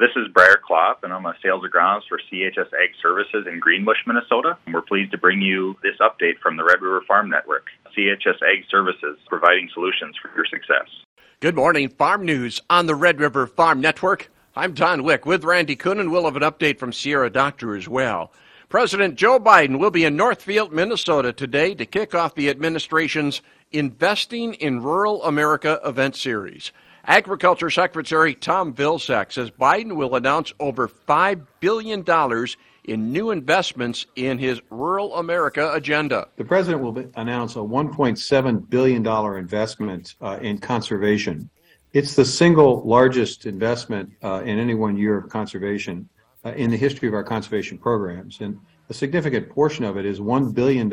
This is Briar Klopp, and I'm a sales agronomist for CHS Ag Services in Greenbush, Minnesota. And we're pleased to bring you this update from the Red River Farm Network. CHS Ag Services, providing solutions for your success. Good morning, Farm News on the Red River Farm Network. I'm Don Wick with Randy Kuhn, and we'll have an update from Sierra Doctor as well. President Joe Biden will be in Northfield, Minnesota today to kick off the administration's Investing in Rural America event series. Agriculture Secretary Tom Vilsack says Biden will announce over $5 billion in new investments in his rural America agenda. The president will announce a $1.7 billion investment uh, in conservation. It's the single largest investment uh, in any one year of conservation uh, in the history of our conservation programs. And a significant portion of it is $1 billion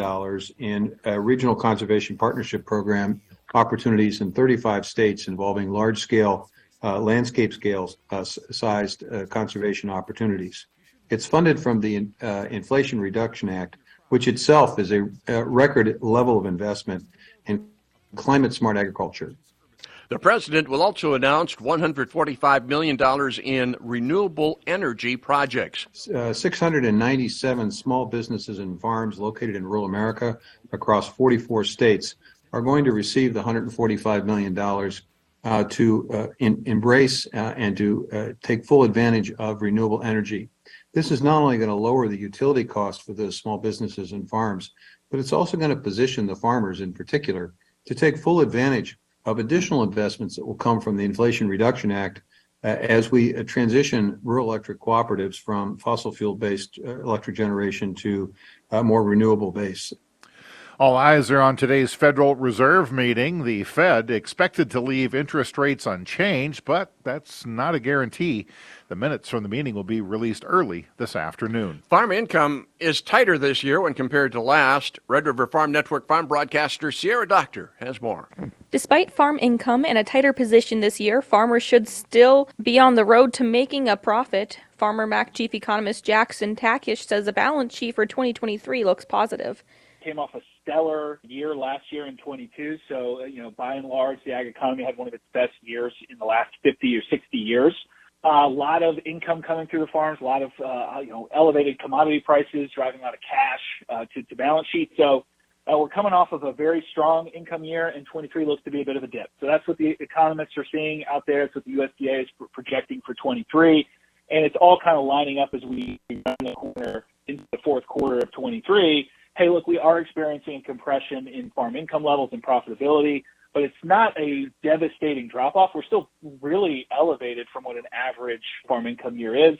in a regional conservation partnership program opportunities in 35 states involving large scale, uh, landscape scale uh, sized uh, conservation opportunities. It's funded from the uh, Inflation Reduction Act, which itself is a, a record level of investment in climate smart agriculture. The president will also announce $145 million in renewable energy projects. Uh, 697 small businesses and farms located in rural America across 44 states are going to receive the $145 million uh, to uh, in, embrace uh, and to uh, take full advantage of renewable energy. This is not only going to lower the utility cost for those small businesses and farms, but it's also going to position the farmers in particular to take full advantage of additional investments that will come from the Inflation Reduction Act uh, as we uh, transition rural electric cooperatives from fossil fuel based electric generation to more renewable base all eyes are on today's Federal Reserve meeting. The Fed expected to leave interest rates unchanged, but that's not a guarantee. The minutes from the meeting will be released early this afternoon. Farm income is tighter this year when compared to last. Red River Farm Network farm broadcaster Sierra Doctor has more. Despite farm income in a tighter position this year, farmers should still be on the road to making a profit. Farmer Mac chief economist Jackson Takach says the balance sheet for 2023 looks positive. Came off a stellar year last year in 22. So, uh, you know, by and large, the ag economy had one of its best years in the last 50 or 60 years. A lot of income coming through the farms, a lot of, uh, you know, elevated commodity prices driving a lot of cash uh, to, to balance sheet. So, uh, we're coming off of a very strong income year, and 23 looks to be a bit of a dip. So that's what the economists are seeing out there. It's what the USDA is projecting for 23, and it's all kind of lining up as we run the corner into the fourth quarter of 23 hey, look, we are experiencing compression in farm income levels and profitability, but it's not a devastating drop off. We're still really elevated from what an average farm income year is.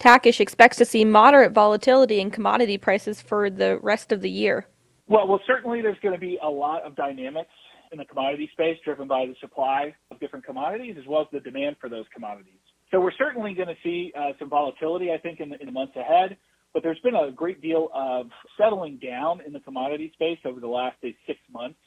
Takach expects to see moderate volatility in commodity prices for the rest of the year. Well, well, certainly there's going to be a lot of dynamics in the commodity space driven by the supply of different commodities as well as the demand for those commodities. So we're certainly going to see uh, some volatility, I think, in the, in the months ahead but there's been a great deal of settling down in the commodity space over the last say, six months.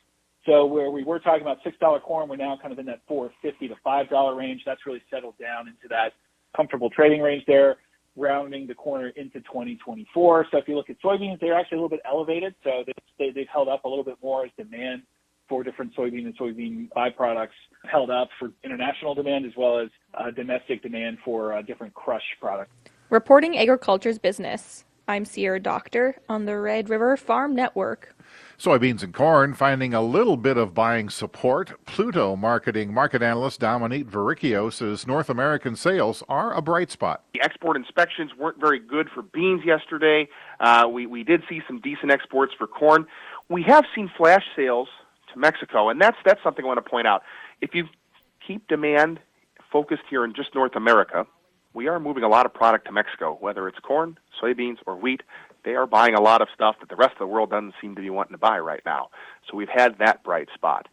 So where we were talking about six dollar corn, we're now kind of in that four fifty to five dollar range. That's really settled down into that comfortable trading range there, rounding the corner into 2024. So if you look at soybeans, they're actually a little bit elevated. So they, they've held up a little bit more as demand for different soybean and soybean byproducts held up for international demand as well as uh, domestic demand for uh, different crush products. Reporting agriculture's business. I'm Sierra Doctor on the Red River Farm Network. Soybeans and corn finding a little bit of buying support. Pluto marketing market analyst Dominique Verricchio says North American sales are a bright spot. The export inspections weren't very good for beans yesterday. Uh, we, we did see some decent exports for corn. We have seen flash sales to Mexico, and that's, that's something I want to point out. If you keep demand focused here in just North America, we are moving a lot of product to Mexico, whether it's corn, soybeans, or wheat. They are buying a lot of stuff that the rest of the world doesn't seem to be wanting to buy right now. So we've had that bright spot.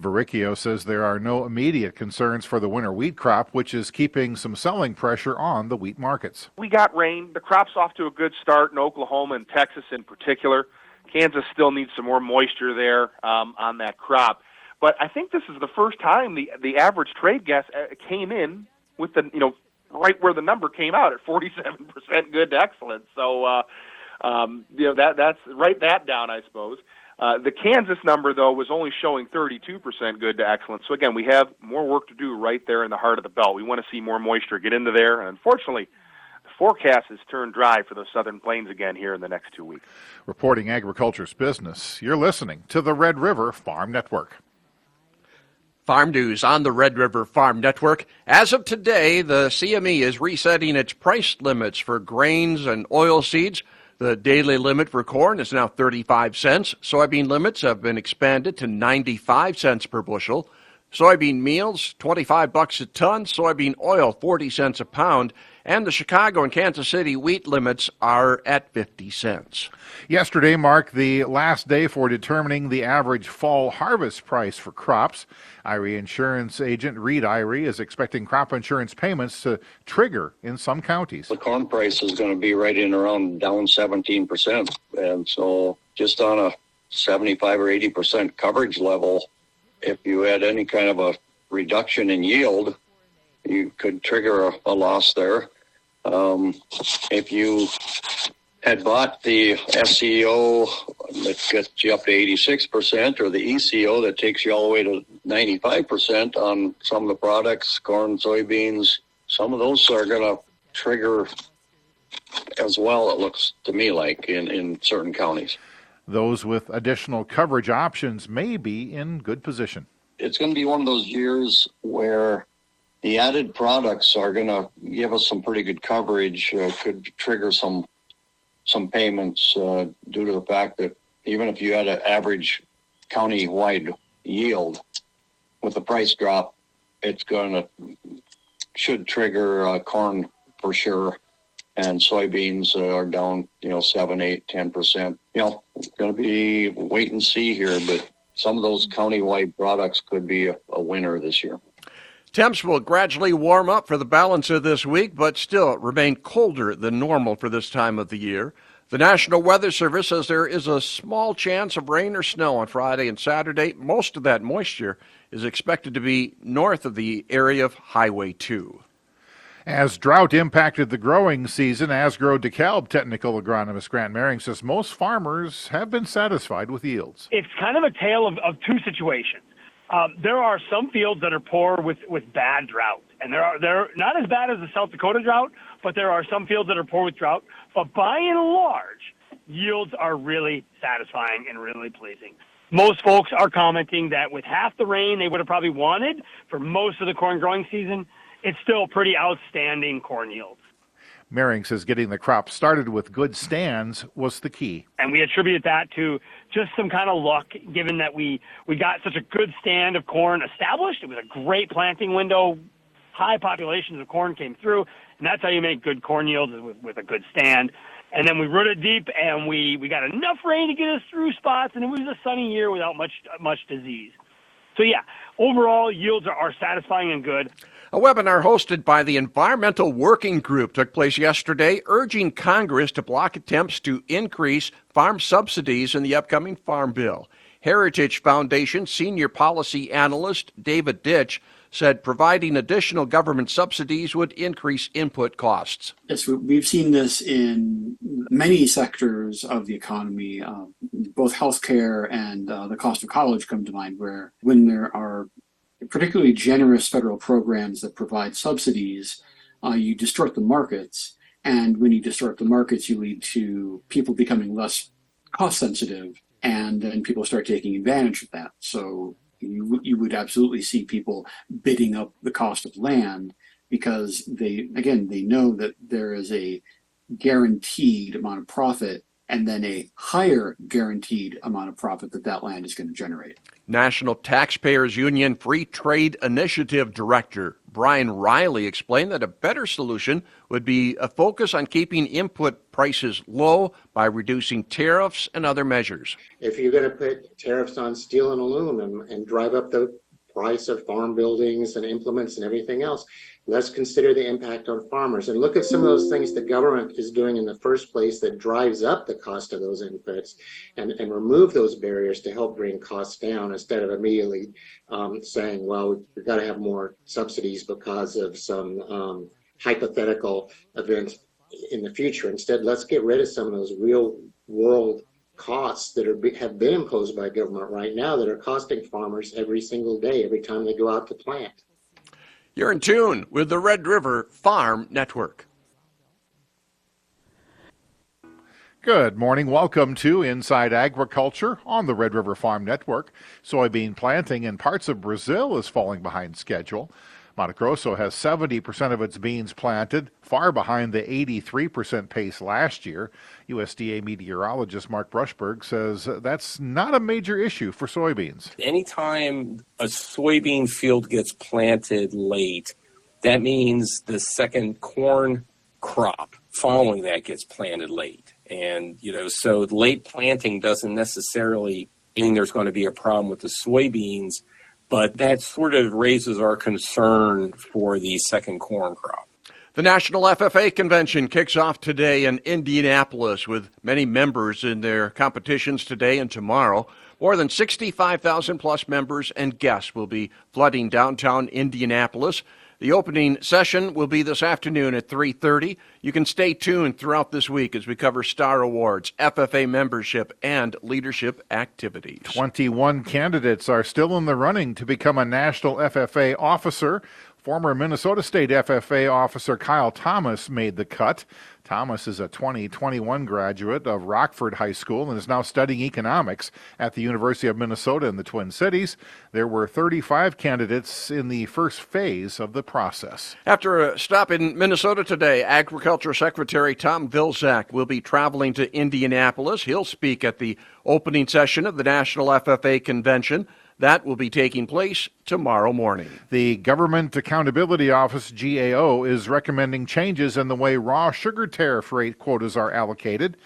Verricchio says there are no immediate concerns for the winter wheat crop, which is keeping some selling pressure on the wheat markets. We got rain. The crop's off to a good start in Oklahoma and Texas in particular. Kansas still needs some more moisture there um, on that crop. But I think this is the first time the the average trade guess uh, came in with the you know right where the number came out at 47% good to excellent. So, uh, um, you know, that that's write that down, I suppose. Uh, the Kansas number, though, was only showing 32% good to excellent. So, again, we have more work to do right there in the heart of the belt. We want to see more moisture get into there. And unfortunately, the forecast has turned dry for the southern plains again here in the next two weeks. Reporting agriculture's business, you're listening to the Red River Farm Network. Farm news on the Red River Farm Network. As of today, the CME is resetting its price limits for grains and oil seeds. The daily limit for corn is now 35 cents. Soybean limits have been expanded to 95 cents per bushel. Soybean meals, 25 bucks a ton. Soybean oil, 40 cents a pound. And the Chicago and Kansas City wheat limits are at 50 cents. Yesterday marked the last day for determining the average fall harvest price for crops. Erie insurance agent Reed Erie is expecting crop insurance payments to trigger in some counties. The corn price is going to be right in around down 17%. And so just on a 75 or 80% coverage level, if you had any kind of a reduction in yield, you could trigger a, a loss there. Um, if you had bought the SCO that gets you up to 86% or the ECO that takes you all the way to 95% on some of the products, corn, soybeans, some of those are going to trigger as well, it looks to me like in, in certain counties. Those with additional coverage options may be in good position. It's going to be one of those years where the added products are going to give us some pretty good coverage. Uh, could trigger some some payments uh, due to the fact that even if you had an average county-wide yield with the price drop, it's going to should trigger uh, corn for sure, and soybeans are down, you know, seven, eight, ten percent. You know, going to be wait and see here, but some of those county-wide products could be a, a winner this year. Temps will gradually warm up for the balance of this week, but still remain colder than normal for this time of the year. The National Weather Service says there is a small chance of rain or snow on Friday and Saturday. Most of that moisture is expected to be north of the area of Highway 2. As drought impacted the growing season, Asgrow DeKalb technical agronomist Grant Mehring says most farmers have been satisfied with yields. It's kind of a tale of, of two situations. Um, there are some fields that are poor with, with bad drought, and there are they're not as bad as the South Dakota drought, but there are some fields that are poor with drought. But by and large, yields are really satisfying and really pleasing. Most folks are commenting that with half the rain they would have probably wanted for most of the corn growing season, it's still pretty outstanding corn yields. Mehring says getting the crop started with good stands was the key. And we attribute that to just some kind of luck, given that we, we got such a good stand of corn established. It was a great planting window. High populations of corn came through, and that's how you make good corn yields with, with a good stand. And then we rooted deep, and we, we got enough rain to get us through spots, and it was a sunny year without much much disease. So yeah, overall yields are, satisfying and good. A webinar hosted by the Environmental Working Group took place yesterday, urging Congress to block attempts to increase farm subsidies in the upcoming Farm Bill. Heritage Foundation senior policy analyst David Ditch said providing additional government subsidies would increase input costs. Yes, we've seen this in many sectors of the economy. Uh, both healthcare and uh, the cost of college come to mind, where when there are particularly generous federal programs that provide subsidies, uh, you distort the markets. And when you distort the markets, you lead to people becoming less cost sensitive, and then people start taking advantage of that. So you you would absolutely see people bidding up the cost of land because they again they know that there is a guaranteed amount of profit and then a higher guaranteed amount of profit that that land is going to generate. National Taxpayers Union Free Trade Initiative Director Bryan Riley explained that a better solution would be a focus on keeping input prices low by reducing tariffs and other measures. If you're going to put tariffs on steel and aluminum and drive up the price of farm buildings and implements and everything else, Let's consider the impact on farmers and look at some of those things the government is doing in the first place that drives up the cost of those inputs and, and remove those barriers to help bring costs down instead of immediately um, saying, well, we've got to have more subsidies because of some um, hypothetical event in the future. Instead, let's get rid of some of those real world costs that are have been imposed by government right now that are costing farmers every single day, every time they go out to plant. You're in tune with the Red River Farm Network. Good morning. Welcome to Inside Agriculture on the Red River Farm Network. Soybean planting in parts of Brazil is falling behind schedule. Mato Grosso has 70% of its beans planted, far behind the 83% pace last year. USDA meteorologist Mark Brusberg says that's not a major issue for soybeans. Anytime a soybean field gets planted late, that means the second corn crop following that gets planted late. And, you know, so late planting doesn't necessarily mean there's going to be a problem with the soybeans but that sort of raises our concern for the second corn crop. The National FFA Convention kicks off today in Indianapolis with many members in their competitions today and tomorrow. More than 65,000 plus members and guests will be flooding downtown Indianapolis. The opening session will be this afternoon at 3:30. You can stay tuned throughout this week as we cover Star Awards, FFA membership, and leadership activities. 21 candidates are still in the running to become a national FFA officer. Former Minnesota State FFA officer Kyle Thomas made the cut. Thomas is a 2021 graduate of Rockford High School and is now studying economics at the University of Minnesota in the Twin Cities. There were 35 candidates in the first phase of the process. After a stop in Minnesota today, Agriculture Secretary Tom Vilsack will be traveling to Indianapolis. He'll speak at the opening session of the National FFA Convention. That will be taking place tomorrow morning. The Government Accountability Office, GAO, is recommending changes in the way raw sugar tariff rate quotas are allocated.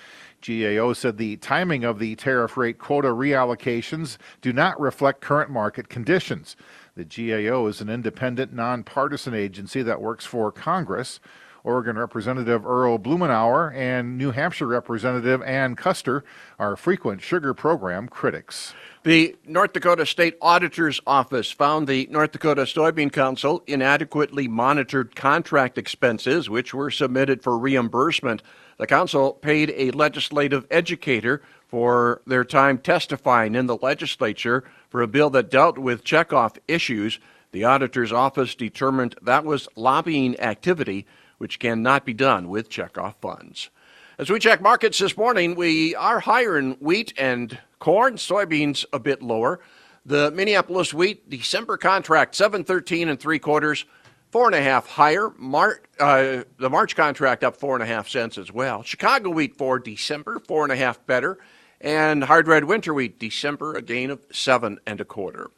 GAO said the timing of the tariff rate quota reallocations do not reflect current market conditions. The GAO is an independent, nonpartisan agency that works for Congress. Oregon Representative Earl Blumenauer and New Hampshire Representative Ann Kuster are frequent sugar program critics. The North Dakota State Auditor's Office found the North Dakota Soybean Council inadequately monitored contract expenses, which were submitted for reimbursement. The council paid a legislative educator for their time testifying in the legislature for a bill that dealt with checkoff issues. The auditor's office determined that was lobbying activity, which cannot be done with checkoff funds. As we check markets this morning, we are higher in wheat and corn, soybeans a bit lower. The Minneapolis wheat December contract seven thirteen and three quarters, four and a half higher. Mar- uh, the March contract up four and a half cents as well. Chicago wheat for December four and a half better, and hard red winter wheat December a gain of seven and a quarter.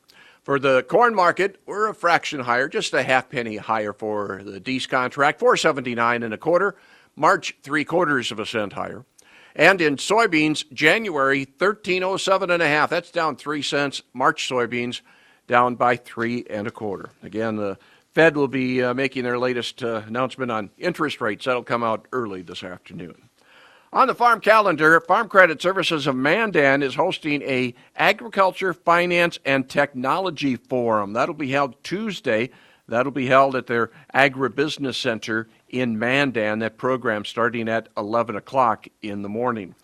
For the corn market, we're a fraction higher, just a half penny higher for the Dees contract, 479 and a quarter. March, three quarters of a cent higher. And in soybeans, January, 1307 and a half. That's down three cents. March soybeans down by three and a quarter. Again, the Fed will be uh, making their latest uh, announcement on interest rates. That'll come out early this afternoon. On the farm calendar, Farm Credit Services of Mandan is hosting a agriculture, finance, and technology forum. That'll be held Tuesday. That'll be held at their Agribusiness Center in Mandan. That program starting at 11 o'clock in the morning.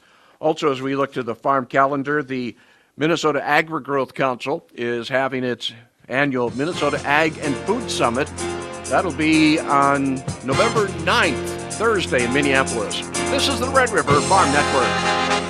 Also, as we look to the farm calendar, the Minnesota Agri-Growth Council is having its annual Minnesota Ag and Food Summit. That'll be on November 9th, Thursday in Minneapolis. This is the Red River Farm Network.